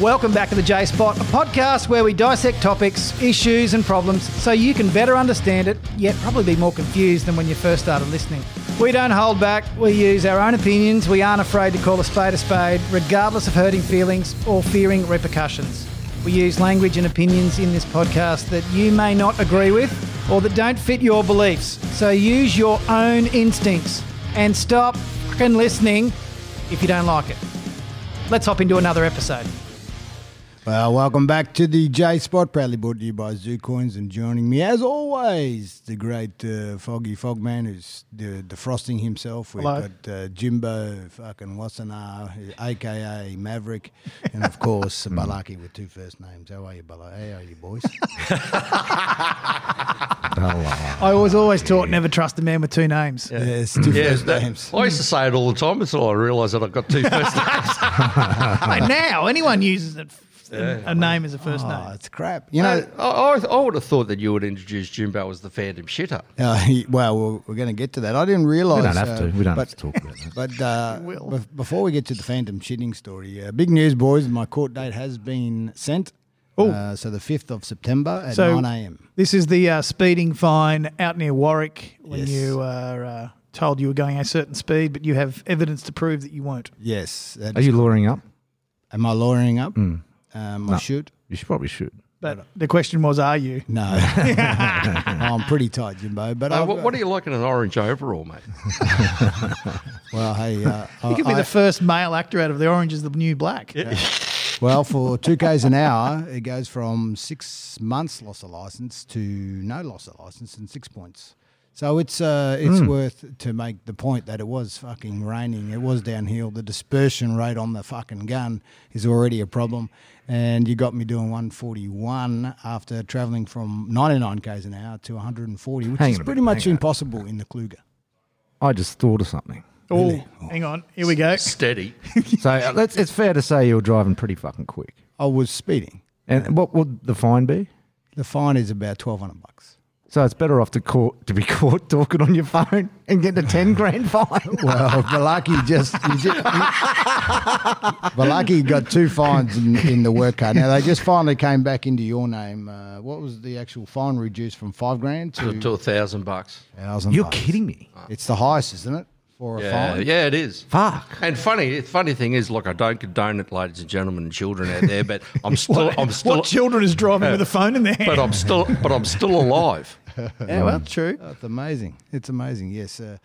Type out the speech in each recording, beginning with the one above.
Welcome back to the J Spot, a podcast where we dissect topics, issues, and problems so you can better understand it, yet probably be more confused than when you first started listening. We don't hold back, we use our own opinions, we aren't afraid to call a spade a spade, regardless of hurting feelings or fearing repercussions. We use language and opinions in this podcast that you may not agree with or that don't fit your beliefs. So use your own instincts and stop fucking listening if you don't like it. Let's hop into another episode. Well, welcome back to the J Spot, proudly brought to you by Zucoins, and joining me as always, the great uh, Foggy Fogman, who's the defrosting himself. We've Hello. got uh, Jimbo, fucking Wassenaar, aka Maverick, and of course Balaki with two first names. How are you, Balaki? How are you, boys? I was always taught never trust a man with two names. yes, two Yeah, first that- names. I used to say it all the time until I realised that I've got two first names. Mate, now anyone uses it, a name as a first Oh, name. it's crap. You I, know, I, I would have thought that you would introduce Jimbo as the phantom shitter. Uh, he- well, we're, we're going to get to that. I didn't realise. We don't have uh, to. We don't but, have to talk about that. But uh, will. bef- before we get to the phantom shitting story, uh, big news, boys! My court date has been sent. Oh. Uh, so the fifth of September at So- nine a.m. This is the uh, speeding fine out near Warwick when Yes. you are uh, told you were going a certain speed, but you have evidence to prove that you weren't. Yes. that Are you correct. lawyering up? Am I lawyering up? Mm. Um, I No. should. You should probably should. But the question was, are you? No, I'm pretty tight, Jimbo. But Uh, what, what do you like in an orange overall, mate? well, hey, uh, You could be I- the first male actor out of The Orange is the New Black. Well, for two k's an hour, it goes from six months loss of license to no loss of license and six points. So it's uh, it's worth to make the point that it was fucking raining. It was downhill. The dispersion rate on the fucking gun is already a problem, and you got me doing 141 after travelling from 99 k's an hour to 140, which Hang is pretty minute, much hang on. impossible in the Kluger. I just thought of something. Oh, hang on. Here we go. Steady. So uh, let's, it's fair to say you were driving pretty fucking quick. I was speeding. And what would the fine be? The fine is about 1,200 bucks. So it's better off to court to be caught talking on your phone and getting a ten grand fine. Well, Balaki just, he just Balaki got two fines in, in the work car. Now they just finally came back into your name. Uh, what was the actual fine reduced from five grand to to, to a thousand bucks. thousand? You're bucks? kidding me. It's the highest, isn't it, for a Yeah, fine? yeah, it is. Fuck. And funny, the funny thing is, look, I don't condone it, ladies and gentlemen and children out there, but I'm still, I'm still, what children is driving with a phone in their hand? but I'm still, but I'm still alive. yeah, well, true. It's amazing. It's amazing. Yes, uh,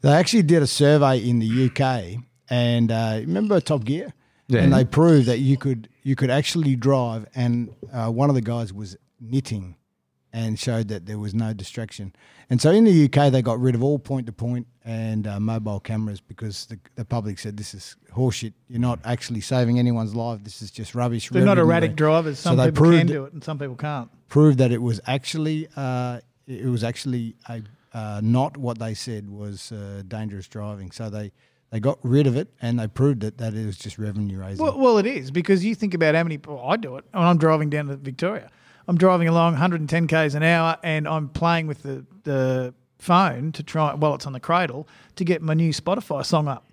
they actually did a survey in the UK, and uh, remember Top Gear, Yeah. and they proved that you could you could actually drive, and uh, one of the guys was knitting, and showed that there was no distraction. And so in the UK, they got rid of all point to point and uh, mobile cameras because the, the public said this is horseshit. You're not actually saving anyone's life. This is just rubbish. They're not revenue." erratic drivers. So Some they people can proved- do it and some people can't. proved that it was actually uh, it was actually a, uh, not what they said was uh, dangerous driving. So they, they got rid of it and they proved it that it was just revenue raising. Well, well, it is because you think about how many. Well, I do it when I'm driving down to Victoria. I'm driving along 110 k's an hour, and I'm playing with the the phone to try while it's on the cradle to get my new Spotify song up.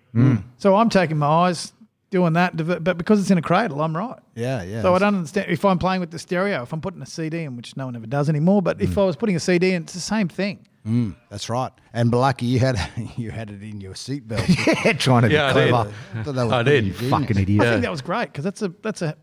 So I'm taking my eyes doing that, but because it's in a cradle, I'm right. yeah, yeah. So I don't understand if I'm playing with the stereo, if I'm putting a CD in, which no one ever does anymore. But Mm. if I was putting a CD in, it's the same thing. Mm, that's right. And Balaki, you had you had it in your seatbelt. yeah, trying to Yeah, I be did. clever. I thought that was I pretty did. genius. Fucking idiot. I think that was great because that's a that's a,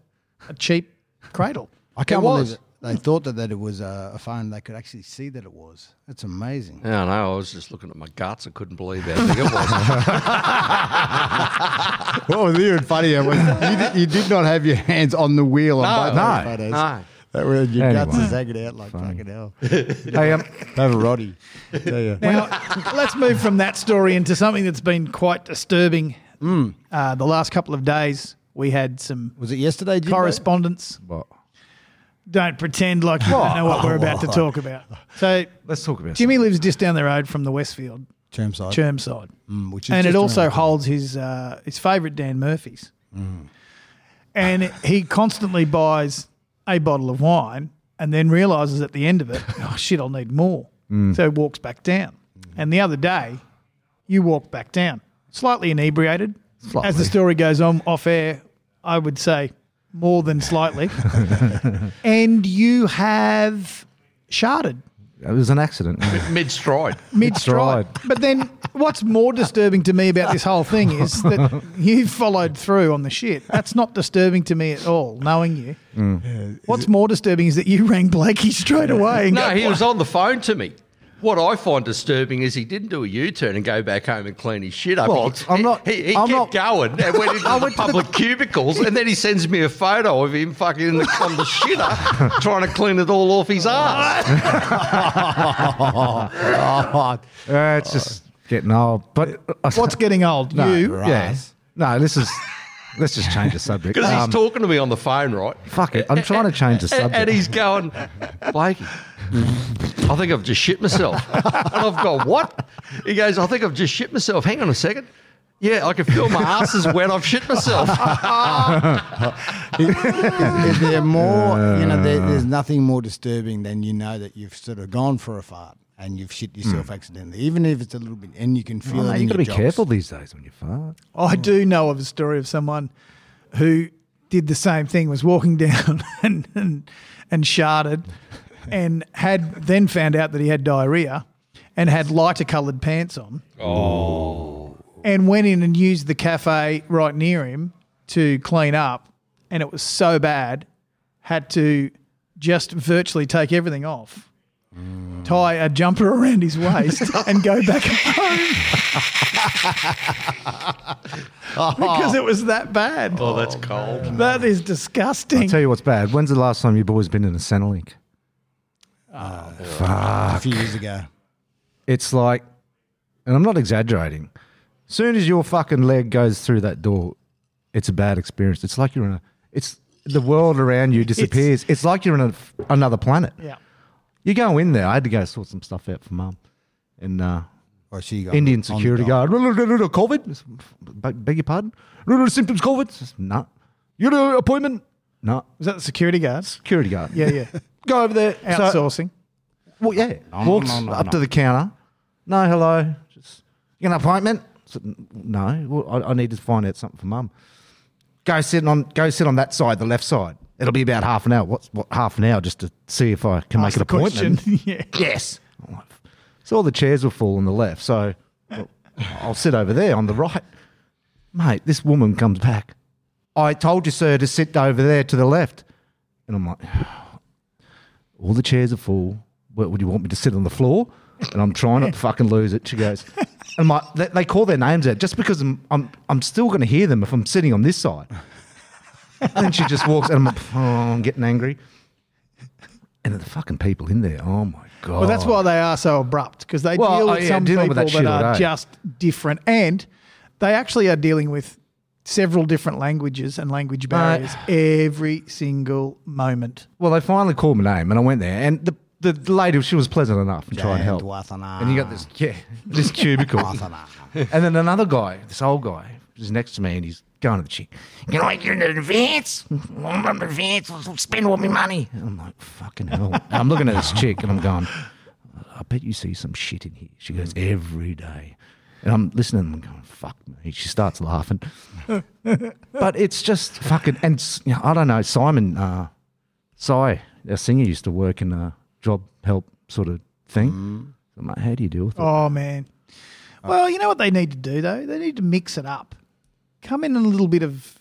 a cheap cradle. I can't It believe was. it. They thought that, that it was a, a phone. They could actually see that it was. That's amazing. Yeah, I know. I was just looking at my guts. I couldn't believe how big it was. what was even funnier was you did, you did not have your hands on the wheel on both No. those photos. no. That was your Anyway. guts is hanging out like fucking hell. Hey, um, Have a Roddy. I tell. Now, let's move from that story into something that's been quite disturbing. Mm. Uh, the last couple of days, we had some Was it yesterday, Jimbo? correspondence. what? Don't pretend like you don't know what we're about to talk about. So, Let's talk about Jimmy lives just down the road from the Westfield, Chermside. Chermside. Mm, which is and it just also around- holds his uh, his favourite Dan Murphy's. Mm. And he constantly buys a bottle of wine and then realizes at the end of it, oh shit, I'll need more. Mm. So he walks back down. And the other day, you walked back down, slightly inebriated. Slightly. As the story goes on off air, I would say more than slightly, and you have sharded It was an accident. Mid stride. mid stride. But then, what's more disturbing to me about this whole thing is that you followed through on the shit. That's not disturbing to me at all, knowing you. Mm. What's more disturbing is that you rang Blakey straight away. And No, go, he was on the phone to me. What I find disturbing is he didn't do a U-turn and go back home and clean his shit up. Well, he, I'm not- He, he I'm kept not- going and went into the public cubicles, and then he sends me a photo of him fucking in the, on the shitter trying to clean it all off his ass. Uh, it's just getting old. But What's getting old? no, you. Yeah. No, this is. Let's just change the subject. Because he's Um, talking to me on the phone, right? Fuck it. I'm trying to change the subject. and he's going, Blakey, I think I've just shit myself. And I've got what? He goes, I think I've just shit myself. Hang on a second. Yeah, I can feel my ass is wet. I've shit myself. Is there more? You know, there, there's nothing more disturbing than you know that you've sort of gone for a fart and you've shit hmm. yourself accidentally, even if it's a little bit, and you can feel Oh, it. in you've got to be jocks. careful these days when you fart. Oh, I do know of a story of someone who did the same thing, was walking down and and, and sharded, and had then found out that he had diarrhea, and had lighter coloured pants on. Oh. And went in and used the cafe right near him to clean up, and it was so bad, had to just virtually take everything off. Tie a jumper around his waist and go back home because it was that bad. Oh, that's oh, cold. That is disgusting. I'll tell you what's bad. When's the last time your boy's been in a Centrelink? Uh, a few years ago. It's like, and I'm not exaggerating. Soon as your fucking leg goes through that door, it's a bad experience. It's like you're in a. It's the world around you disappears. It's, like you're in a, another planet. yeah. You go in there. I had to go sort some stuff out for mum, and uh, Or she got Indian security guard. COVID. Beg your pardon. Symptoms COVID. No. You got an appointment? No. Is that the security guards? Security guard. Yeah, yeah. Go over there. So- Outsourcing. Well, yeah. Walks up to the counter. No, hello. Just, you got an appointment? No. Well, I, I need to find out something for mum. Go sit on. Go sit on that side, the left side. It'll be about half an hour. What's what? Half an hour just to see if I can Ask make an appointment. yeah. yes. So all the chairs were full on the left. So well, I'll sit over there on the right. Mate, this woman comes back. I told you, sir, to sit over there to the left. And I'm like, all the chairs are full. What would you want me to sit on the floor? And I'm trying not to fucking lose it. She goes, and my they, they call their names out just because I'm I'm I'm still going to hear them if I'm sitting on this side. And then she just walks, and I'm like, oh, I'm getting angry. And the fucking people in there, oh my god! Well, that's why they are so abrupt because they Well, deal oh, with yeah, some people with that that, are day. just different, and they actually are dealing with several different languages and language barriers every single moment. Well, they finally called my name, and I went there, and the the, the lady she was pleasant enough and tried to help. Dwathana. And you got this yeah this cubicle, and then another guy, this old guy, is next to me, and he's going to the chick. You know, you're in advance. I'm in advance. I'll spend all my money. And I'm like, fucking hell. And I'm looking at this chick, and I'm going, I bet you see some shit in here. She goes every day, and I'm listening and I'm going, fuck me. She starts laughing, but it's just fucking. And you know, I don't know, Simon, uh, Si, our singer, used to work in a job help sort of thing. I'm like, how do you deal with it? Oh man. Well, you know what they need to do though? They need to mix it up. Come in a little bit of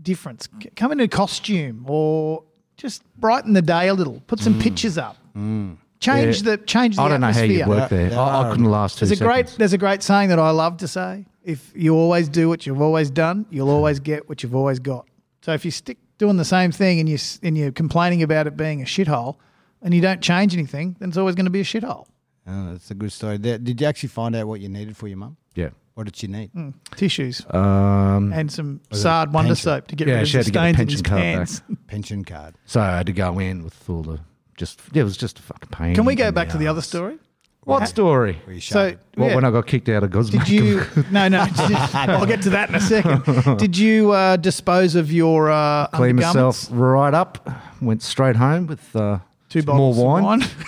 difference. C- Come in a costume or just brighten the day a little. Put some mm. pictures up. Mm. Change Yeah. the change the I don't know how you work there. There I, I couldn't last two There's a great there's a great saying that I love to say. If you always do what you've always done, you'll always get what you've always got. So if you stick doing the same thing and you and you're complaining about it being a shithole, and you don't change anything, then it's always going to be a shithole. Oh, that's a good story. There- Did you actually find out what you needed for your mum? Yeah. What did she need? Tissues Um, and some Was it Sard Wonder pension? soap to get Yeah, rid of she the had to get a stains in pension his card back. pants. Pension card. so I had to go in with all the just. Yeah, it was just a fucking pain. Can we go in back to the other arse. story? What story? Where you So shaved. What yeah. when I got kicked out of God's Did you? No, no. did- I'll get to that in a second. Did you uh, dispose of your uh, clean undergarments? myself right up? Went straight home with uh, Two more bottles wine. of wine.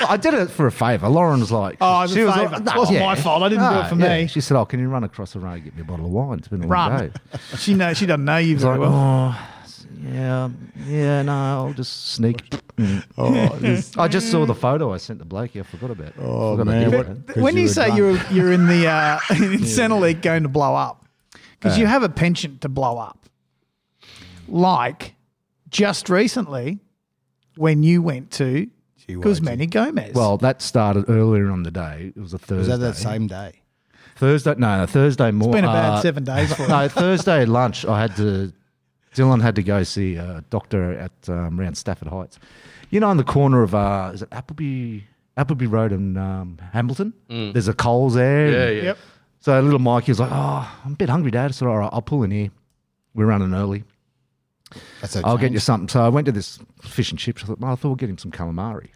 I did it for a favour. Lauren was like, Oh, it was a was favour. It wasn't my fault. I didn't do it for yeah. me. She said, "Oh, can you run across the road and get me a bottle of wine? It's been a long Run. day." She knows. She doesn't know you It's very like, well. oh, Yeah, yeah, no, I'll just sneak. Mm. I just saw the photo I sent to Blakey. I forgot about. Oh, forgot I man, did what- that. Because when you you were say drunk. you're you're in the uh, in Centrelink going to blow up, because you have a penchant to blow up. Like just recently, when you went to GYG. Guzman y Gomez. Well, that started earlier on the day. It was a Thursday. Was that that same day? Thursday? No, no Thursday morning. it's been a bad seven days for No, you. Thursday lunch. I had to. Dylan had to go see a doctor at um, around Stafford Heights. You know, on the corner of uh, is it Appleby Appleby Road in um, Hamilton? There's a Coles there. Yeah, yeah. Yep. So little Mikey was like, "Oh, I'm a bit hungry, Dad." I said, "All right, I'll pull in here. We're running early. That's a I'll get you something." So I went to this fish and chips. I thought, well, I thought we'll get him some calamari.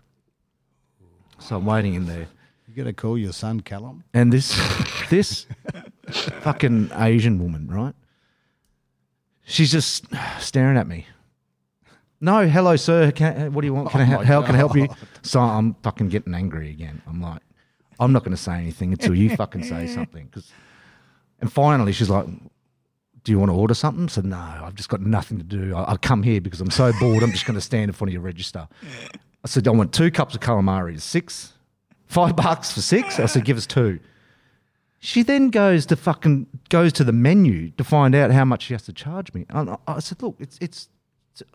So I'm waiting in there. You got to call your son Callum. And this this fucking Asian woman, right? She's just staring at me. No, hello, sir. Can, what do you want? Can I, oh my how can I help you? So I'm fucking getting angry again. I'm like, I'm not going to say anything until you fucking say something. 'Cause- and finally, she's like, "Do you want to order something?" I said, "No, I've just got nothing to do. I, I've come here because I'm so bored. I'm just going to stand in front of your register." I said, "I want two cups of calamari. Six, five bucks for six. I said, "Give us two. She then goes to fucking goes to the menu to find out how much she has to charge me. And I, I said, "Look, it's it's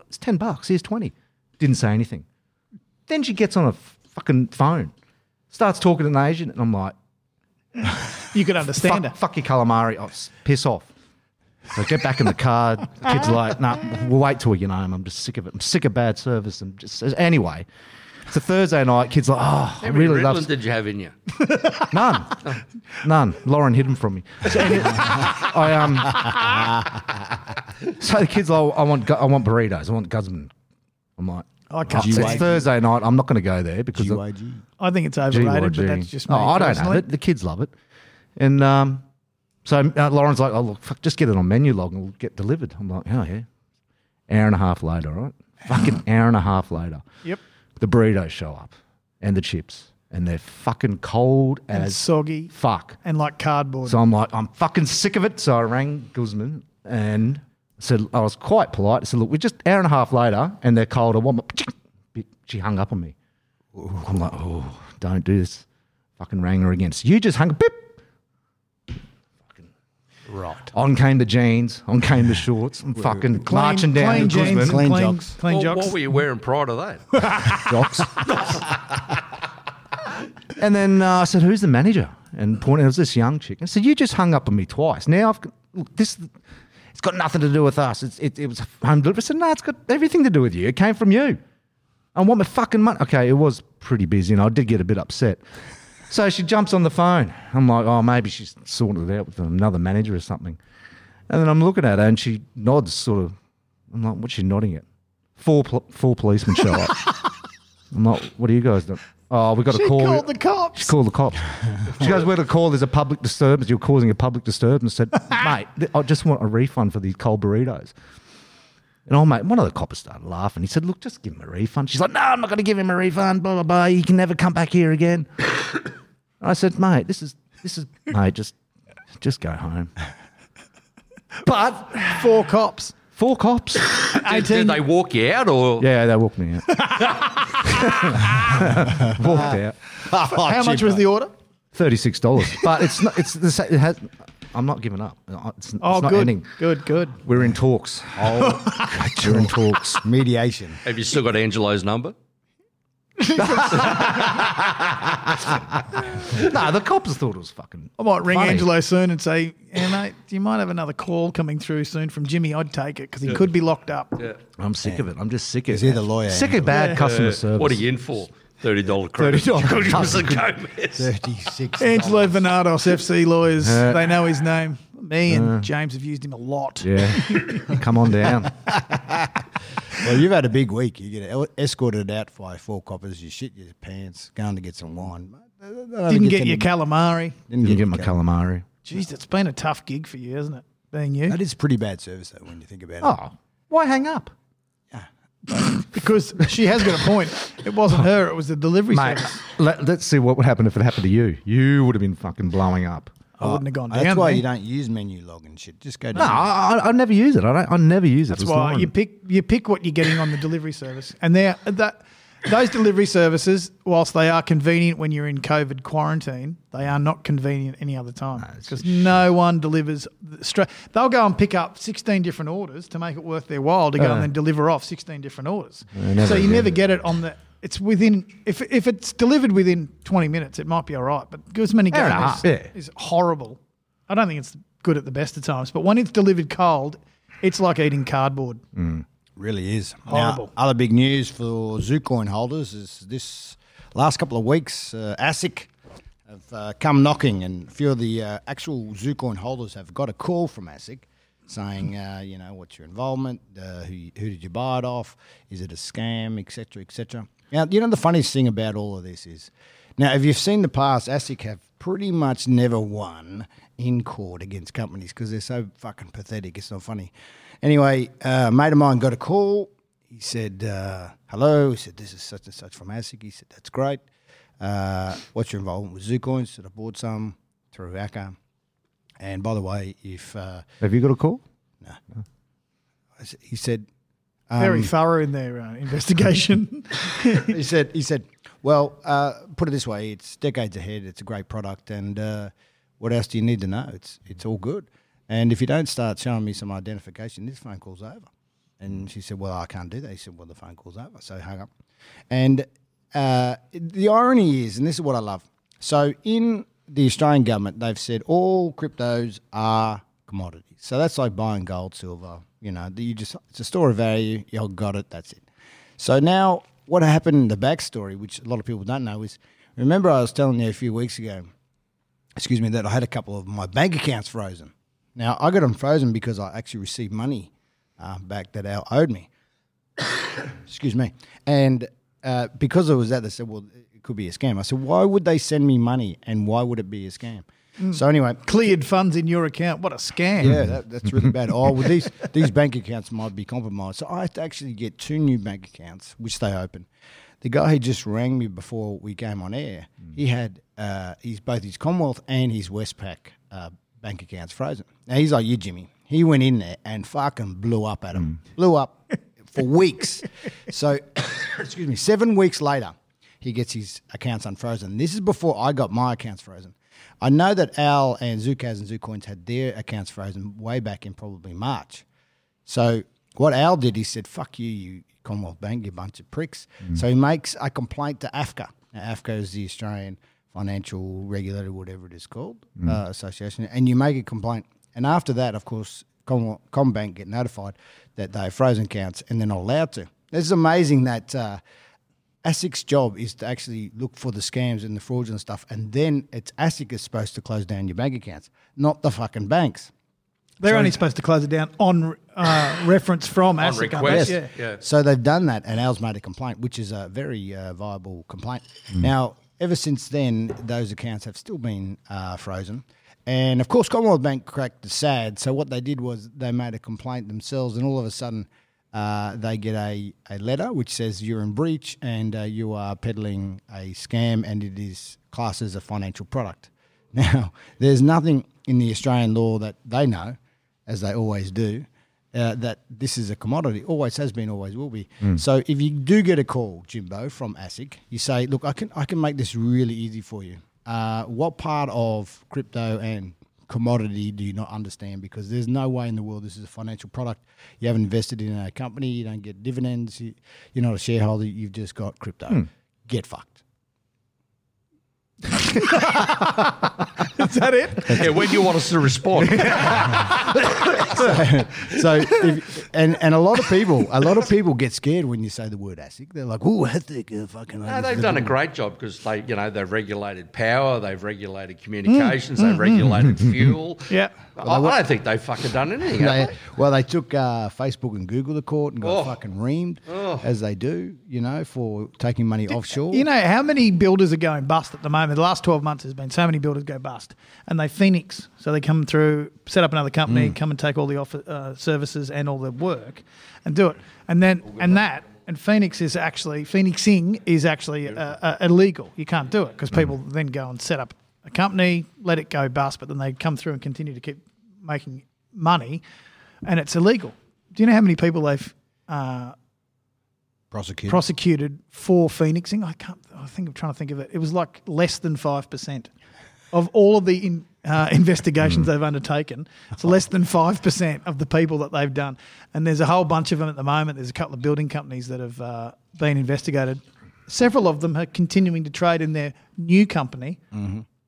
it's ten bucks. Here's twenty. Didn't say anything. Then she gets on a fucking phone, starts talking in Asian, and I'm like, You can understand fuck, her. fuck your calamari. Oh, s- piss off. So I get back in the car. The kid's like, nah, we'll wait till we get home. I'm just sick of it. I'm sick of bad service. And just anyway, it's a Thursday night. Kid's like, oh, I really love Ritalin did you have in you? none, none. Lauren hid them from me. So any- I um. So the kid's like, I want, gu- I want burritos. I want Guzman. I'm like, I oh, can't. it's Thursday night. I'm not going to go there because of- I think it's overrated, GYG. but that's just me. Oh, I don't personally. have it. The kids love it. And um, so uh, Lauren's like, oh, look, fuck, just get it on Menulog and we'll get delivered. I'm like, oh, yeah. Hour and a half later, right? Fucking hour and a half later. Yep. The burritos show up and the chips. And they're fucking cold And as soggy fuck. and like cardboard. So I'm like, I'm fucking sick of it. So I rang Guzman and said, I was quite polite. I said, look, we're just hour and a half later and they're cold. I want my. She hung up on me. I'm like, oh, don't do this. Fucking rang her again. So you just hung. Beep. Right. On came the jeans. On came the shorts. I'm fucking clean, marching down clean to jeans, Guzman. Clean clean, jocks. clean Well, jocks. what were you wearing prior to that? Jocks. and then uh, I said, "Who's the manager?" And pointed, it was this young chick. I said, "You just hung up on me twice. Now I've look, this. It's got nothing to do with us. It's, it, it was home delivery." I said, "No, it's got everything to do with you. It came from you. I want my fucking money." Okay, it was pretty busy, and I did get a bit upset. So she jumps on the phone. I'm like, "Oh, maybe she's sorted it out with another manager or something." And then I'm looking at her, and she nods, sort of. I'm like, "What's she nodding at?" Four pol- four policemen show up. I'm like, what are you guys doing? Oh, we got to she call. called the cops. She called the cops. she goes, where to call? There's a public disturbance. You're causing a public disturbance. I said, mate, th- I just want a refund for these cold burritos. And oh, mate, one of the coppers started laughing. He said, look, just give him a refund. She's like, no, I'm not going to give him a refund. Blah blah blah. He can never come back here again. I said, mate, this is this is mate, just just go home. But Four cops. four cops. Did, 18 did they walk you out or? Yeah, they walked me out. walked out. How ah, much was the order? Thirty-six dollars, but it's not. It's the. sa- It has. I'm not giving up. It's, it's Oh, not good. ending. Good, good. We're in talks. Oh, We're in talks. mediation. Have you still got Angelo's number? no, the cops thought it was fucking. I might ring funny. Angelo soon and say, "Yeah, mate, you might have another call coming through soon from Jimmy. I'd take it because he could be locked up." Yeah. I'm sick of it. I'm just sick of Is it. he the lawyer? Sick of bad customer service. What are you in for? Thirty dollar credit. $30 Guzman Gomez. 36. Angelo Venados, FC lawyers, Uh, they know his name. Me and James have used him a lot. Yeah, come on down. Well, you've had a big week. You get escorted out by four coppers. You shit your pants, going to get some wine. They don't Didn't get any- your calamari. Didn't You get my your cal- calamari. Jeez, it's been a tough gig for you, hasn't it? Being you. That is pretty bad service, though, when you think about it. Oh, why hang up, Because she has got a point. It wasn't her, it was the delivery mate? service. Let, let's see what would happen if it happened to you. You would have been fucking blowing up. I wouldn't have gone down. That's why there. you don't use Menulog and shit. Just go. No, I, I, I never use it. I don't. I never use it. That's It's why you pick you pick what you're getting on the delivery service, and they're that those delivery services, whilst they are convenient when you're in COVID quarantine, they are not convenient any other time because no one delivers straight. They'll go and pick up 16 different orders to make it worth their while to go Uh. and then deliver off 16 different orders. so you never get it on the. It's within if if it's delivered within 20 minutes, it might be all right, but as many Fair is, yeah. is horrible. I don't think it's good at the best of times, but when it's delivered cold, it's like eating cardboard. Really is Horrible. Now, other big news for Zucoin holders is this last couple of weeks, uh, ASIC have uh, come knocking, and a few of the uh, actual Zucoin holders have got a call from ASIC saying, uh, you know, what's your involvement? Uh, who, who did you buy it off? Is it a scam, etc., etc. Now, you know, the funniest thing about all of this is, now, if you've seen the past, ASIC have pretty much never won in court against companies because they're so fucking pathetic. It's not funny. Anyway, uh, a mate of mine got a call. He said, uh, hello. He said, this is such and such from ASIC. He said, that's great. Uh, what's your involvement with Zucoins? He said, I bought some through ACCA. And by the way, if uh, Have you got a call? I s- he said, Very um, thorough in their uh, investigation. he said, he said, well, uh, put it this way: it's decades ahead. It's a great product, and uh, what else do you need to know? It's it's all good. And if you don't start showing me some identification, this phone call's over. And she said, well, I can't do that. He said, well, the phone call's over. So hung up. And uh, the irony is, and this is what I love. So in the Australian government, they've said all cryptos are commodities. So that's like buying gold, silver. You know, you just it's a store of value. You all got it. That's it. So now, what happened in the backstory, which a lot of people don't know, is remember I was telling you a few weeks ago, excuse me, that I had a couple of my bank accounts frozen. Now I got them frozen because I actually received money uh, back that Al owed me. excuse me, and uh, because it was that, they said, well, it could be a scam. I said, why would they send me money, and why would it be a scam? So anyway, Cleared funds in your account. What a scam. yeah, that, that's really bad. Oh, well, these these bank accounts might be compromised. So I had to actually get two new bank accounts, which they opened. The guy who just rang me before we came on air, he had uh, he's both his Commonwealth and his Westpac uh, bank accounts frozen. Now he's like you, Jimmy. He went in there and fucking blew up at him, mm. blew up for weeks. So, excuse me, seven weeks later, he gets his accounts unfrozen. This is before I got my accounts frozen. I know that Al and Zukaz and Zucoins had their accounts frozen way back in probably March. So what Al did, he said, "Fuck you, you Commonwealth Bank, you bunch of pricks." Mm. So he makes a complaint to AFCA. Now, AFCA is the Australian Financial Regulator, whatever it is called, uh, association, and you make a complaint. And after that, of course, Commonwealth, Combank get notified that they have frozen accounts and they're not allowed to. It's amazing that. Uh, ASIC's job is to actually look for the scams and the fraudulent stuff, and then it's ASIC is supposed to close down your bank accounts, not the fucking banks. They're only supposed to close it down on uh, reference from On ASIC. aren't request. Yes. Yeah. Yeah. So they've done that, and Al's made a complaint, which is a very uh, viable complaint. Now, ever since then, those accounts have still been uh, frozen. And of course, Commonwealth Bank cracked the sad. So what they did was they made a complaint themselves, and all of a sudden, uh, they get a, a letter which says you're in breach and uh, you are peddling a scam, and it is classed as a financial product. Now, there's nothing in the Australian law that they know, as they always do, uh, that this is a commodity. Always has been, always will be. So if you do get a call, Jimbo, from ASIC, you say, "Look, I can I can make this really easy for you. Uh, what part of crypto and commodity do you not understand? Because there's no way in the world this is a financial product. You haven't invested in a company. You don't get dividends. You, you're not a shareholder. You've just got crypto. Get fucked." Is that it? Yeah, when do you want us to respond? so if, and and a lot of people a lot of people get scared when you say the word ASIC. They're like, "Ooh, ASIC, uh, fucking." No, they've done a great job because they, you know, they've regulated power, they've regulated communications, they've regulated fuel. Yeah. I, I don't think they've fucking done anything. They, they? well, they took uh, Facebook and Google to court and got Oh. fucking reamed, as they do, you know, for taking money offshore. You know how many builders are going bust at the moment? The last twelve months there's been so many builders go bust, and they Phoenix. So they come through, set up another company, come and take all the offer, uh, services and all the work, and do it. And then and that and Phoenix is actually Phoenixing is actually uh, uh, illegal. You can't do it because people then go and set up a company, let it go bust, but then they come through and continue to keep making money, and it's illegal. Do you know how many people they've uh, Prosecuted. prosecuted for phoenixing? I can't. I think I'm trying to think of it. It was like less than five percent of all of the in, uh, investigations they've undertaken. It's less than five percent of the people that they've done, and there's a whole bunch of them at the moment. There's a couple of building companies that have uh, been investigated. Several of them are continuing to trade in their new company.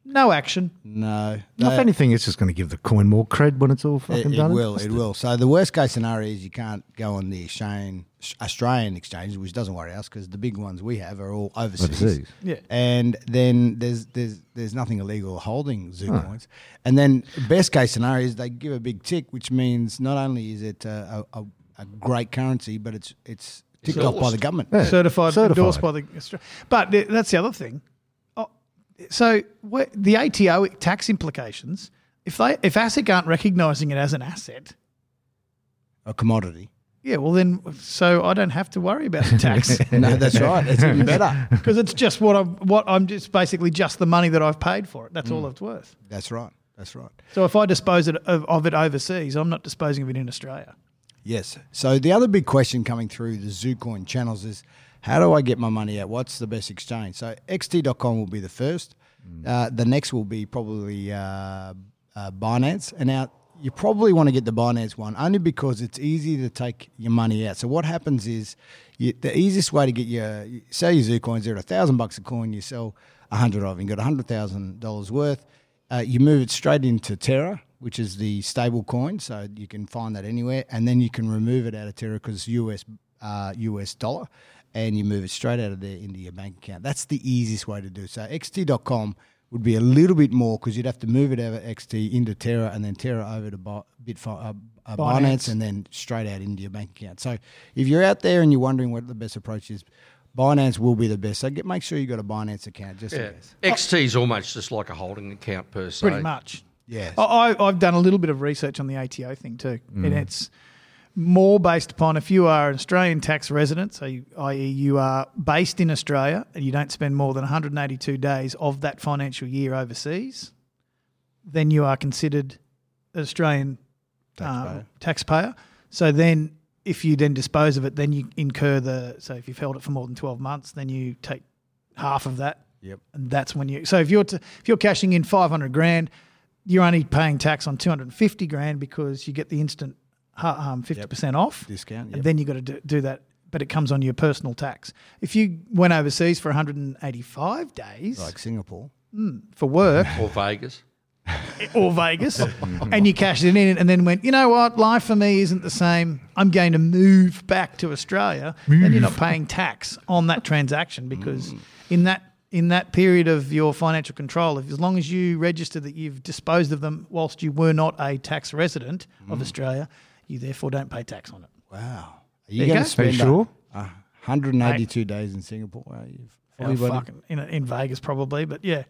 No action. no. If they- anything, it's just going to give the coin more cred when it's all fucking it done. and will. dusted. It will. So the worst case scenario is you can't go on the Australian Australian exchange, which doesn't worry us because the big ones we have are all overseas. Overseas. Yeah. And then there's there's there's nothing illegal holding Zucoins. And then best case scenario is they give a big tick, which means not only is it a, a, a great currency, but it's it's ticked off by the government. Yeah. certified, Certified. endorsed by the. But that's the other thing. Oh, so the ATO tax implications. If they if ASIC aren't recognising it as an asset, A commodity. Yeah, well then, so I don't have to worry about the tax no, that's right. It's even better. because it's just what I'm what I'm just basically just the money that I've paid for it. That's all it's worth. That's right. That's right. So if I dispose it of, of it overseas, I'm not disposing of it in Australia. Yes. So the other big question coming through the Zucoin channels is how do I get my money out? What's the best exchange? So XT.com will be the first. Uh, the next will be probably uh, uh, Binance. And now you probably want to get the Binance one only because it's easy to take your money out. So what happens is you, the easiest way to get your sell your Zucoins, they're a thousand bucks a coin. You sell a hundred of them, you got a hundred thousand dollars worth. Uh, you move it straight into Terra, which is the stable coin, so you can find that anywhere, and then you can remove it out of Terra because US uh, US dollar, and you move it straight out of there into your bank account. That's the easiest way to do. So XT.com would be a little bit more because you'd have to move it out of XT into Terra, and then Terra over to Bi- Bitfi- uh, uh, Binance. Binance, and then straight out into your bank account. So if you're out there and you're wondering what the best approach is. Binance will be the best. So get, make sure you've got a Binance account just in Yeah. case. XT is almost just like a holding account per se. Pretty much. Yes. I, I- I've done a little bit of research on the ATO thing too, and it's more based upon if you are an Australian tax resident, so you, i.e., you are based in Australia and you don't spend more than 182 days of that financial year overseas, then you are considered an Australian Taxpayer. um, taxpayer. So then, if you then dispose of it, then you incur the. So if you've held it for more than 12 months, then you take half of that Yep. and that's when you. So if you're to, if you're cashing in five hundred grand, you're only paying tax on two hundred and fifty grand because you get the instant um, fifty percent off Discount. Yep. and then you've got to do, do that. But it comes on your personal tax. If you went overseas for 185 days like Singapore. Hmm, for work Or Vegas. or Vegas, and you cashed it in, and then went, you know what, life for me isn't the same. I'm going to move back to Australia. Then you're not paying tax on that transaction because hmm. in that in that period of your financial control, if as long as you register that you've disposed of them whilst you were not a tax resident of hmm. Australia, you therefore don't pay tax on it. Wow. Are There you you going go. to spend Are you sure? uh, 182 days in Singapore? Are you fully fucking, in, in Vegas probably, but yeah.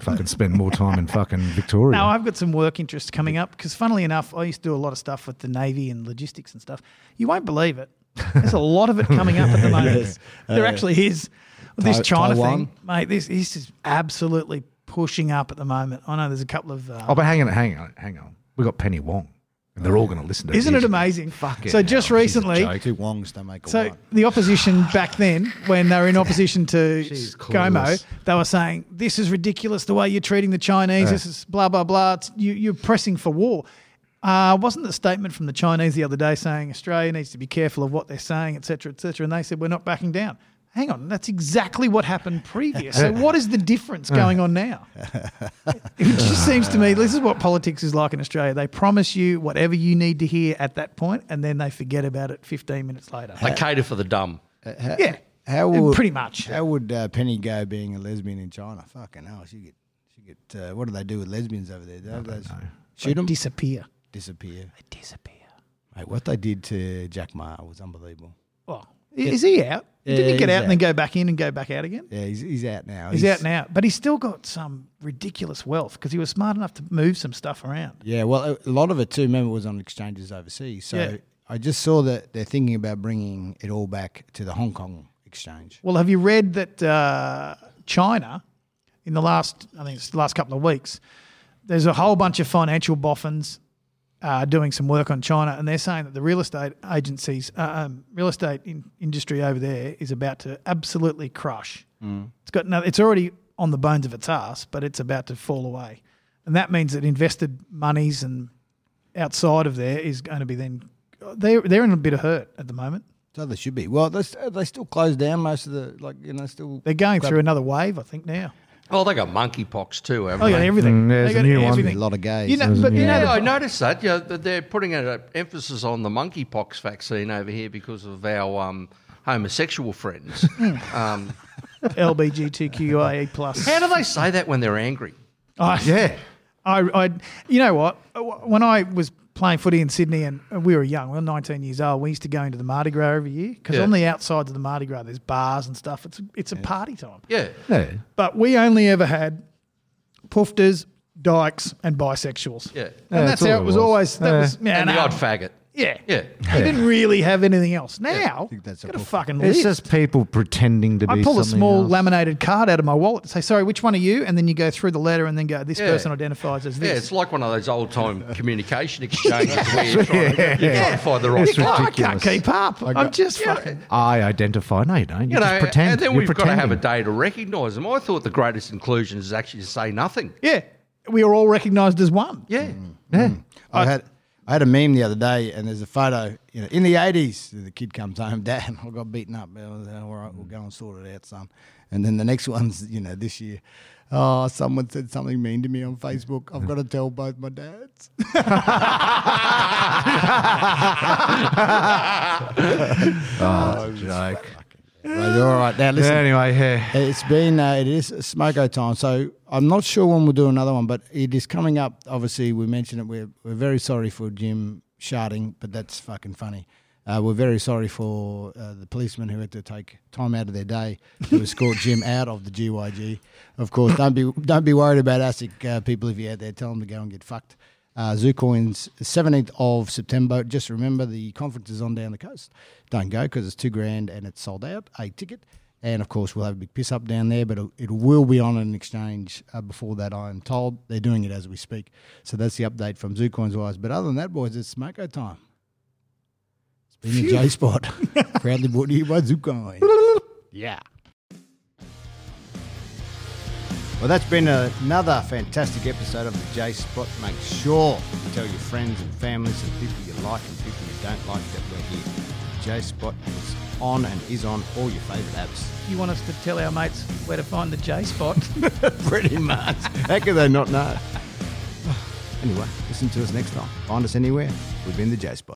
Fucking spend more time in fucking Victoria. No, I've got some work interests coming up because, funnily enough, I used to do a lot of stuff with the Navy and logistics and stuff. You won't believe it. There's a lot of it coming up at the moment. Yes. There Uh, actually is. This Tai- China Taiwan? thing, mate, this, this is absolutely pushing up at the moment. I know there's a couple of. Uh, oh, but hang on, hang on, hang on. We got Penny Wong, and they're all going to listen to. isn't it amazing? Fucking so just recently. Two Wongs don't make a So one. the opposition back then, when they were in opposition to She's Gomo, clueless. they were saying this is ridiculous the way you're treating the Chinese. This is blah blah blah. It's, you, you're pressing for war. Uh, wasn't the statement from the Chinese the other day saying Australia needs to be careful of what they're saying, etc., etc.? And they said we're not backing down. Hang on, that's exactly what happened previous. So what is the difference going on now? It just seems to me this is what politics is like in Australia. They promise you whatever you need to hear at that point, and then they forget about it 15 minutes later. They cater for the dumb. Yeah, How would, pretty much. How would uh, Penny go being a lesbian in China? Fucking hell, she get, she get. Uh, what do they do with lesbians over there? Don't they shoot them, disappear. disappear. They disappear. Mate, what they did to Jack Ma was unbelievable. Well, is he out? Yeah, Did he get he's out and then go back in and go back out again? Yeah, he's, he's out now. He's, out now, but he's still got some ridiculous wealth because he was smart enough to move some stuff around. Yeah, well, a- a lot of it too. Remember, was on exchanges overseas. So Yeah. I just saw that they're thinking about bringing it all back to the Hong Kong exchange. Well, have you read that uh, China in the last, I think it's the last couple of weeks. There's a whole bunch of financial boffins uh, doing some work on China, and they're saying that the real estate agencies, uh, um, real estate in, industry over there is about to absolutely crush. It's got no, it's already on the bones of its ass, but it's about to fall away, and that means that invested monies and outside of there is going to be then they're they're in a bit of hurt at the moment. So they should be. Well, they, they still closed down most of the like you know still. They're going through another wave, I think now. Oh, they got monkeypox too, haven't Oh, yeah, they? everything. Mm, there's They a got new one. everything. A lot of gays. You know, There's a but new you know, Yeah, the- I noticed that. Yeah, that they're putting an emphasis on the monkeypox vaccine over here because of our um, homosexual friends. um, LBGTQIA plus. how do they say that when they're angry? I, Yeah. I, I, you know what? When I was playing footy in Sydney and we were young, we were 19 years old, we used to go into the Mardi Gras every year because Yeah. on the outsides of the Mardi Gras, there's bars and stuff. It's it's a party time. Yeah. Yeah. But we only ever had poofters, dykes, and bisexuals. Yeah. And Yeah, that's that's how it it was was. always. That Yeah. was yeah, And the odd faggot. Yeah. Yeah. They didn't really have anything else. Now, think that's a got to book. fucking It's live. just people pretending to be. I pull a something small else. laminated card out of my wallet and say, sorry, which one are you? And then you go through the letter and then go, this Yeah. person identifies as this. Yeah, this. it's like one of those old time communication exchanges where you're trying, to, you're trying to find the right It's bloke. I can't keep up. I'm just Yeah. fucking. I identify. No, you don't. You, You know, just pretend. and then You're we've got to have a pretending. day to recognise them. I thought the greatest inclusion is actually to say nothing. Yeah. We are all recognised as one. Yeah. Mm. Yeah. Mm. I had I had a meme the other day, and there's a photo. You know, in the '80s, the kid comes home, Dad, I got beaten up. Was, All right, we'll go and sort it out, son. And then the next one's, you know, this year. Oh, someone said something mean to me on Facebook. I've got to tell both my dads. Oh, joke. Right, all right. Now listen. Anyway, yeah. It's been uh, it is smoko time, so I'm not sure when we'll do another one, but it is coming up. Obviously, we mentioned it. We're we're very sorry for Jim sharding, but that's fucking funny. Uh, we're very sorry for uh, the policemen who had to take time out of their day to escort Jim out of the GYG. Of course, don't be don't be worried about ASIC uh, people if you're out there. Tell them to go and get fucked. Uh, Zucoins, 17th of September. Just remember the conference is on down the coast. Don't go because it's two grand and it's sold out. A ticket. And of course, we'll have a big piss up down there, but it, it will be on an exchange uh, before that, I'm told. They're doing it as we speak. So that's the update from Zucoins Wise. But other than that, boys, it's smoko time. It's been a J spot. Proudly brought to you by Zucoin. yeah. Well, that's been another fantastic episode of the J Spot. Make sure you tell your friends and families and people you like and people you don't like that we're here. J Spot is on and is on all your favourite apps. You want us to tell our mates where to find the J spot? Pretty much. How could they not know? Anyway, listen to us next time. Find us anywhere. We've been the J Spot.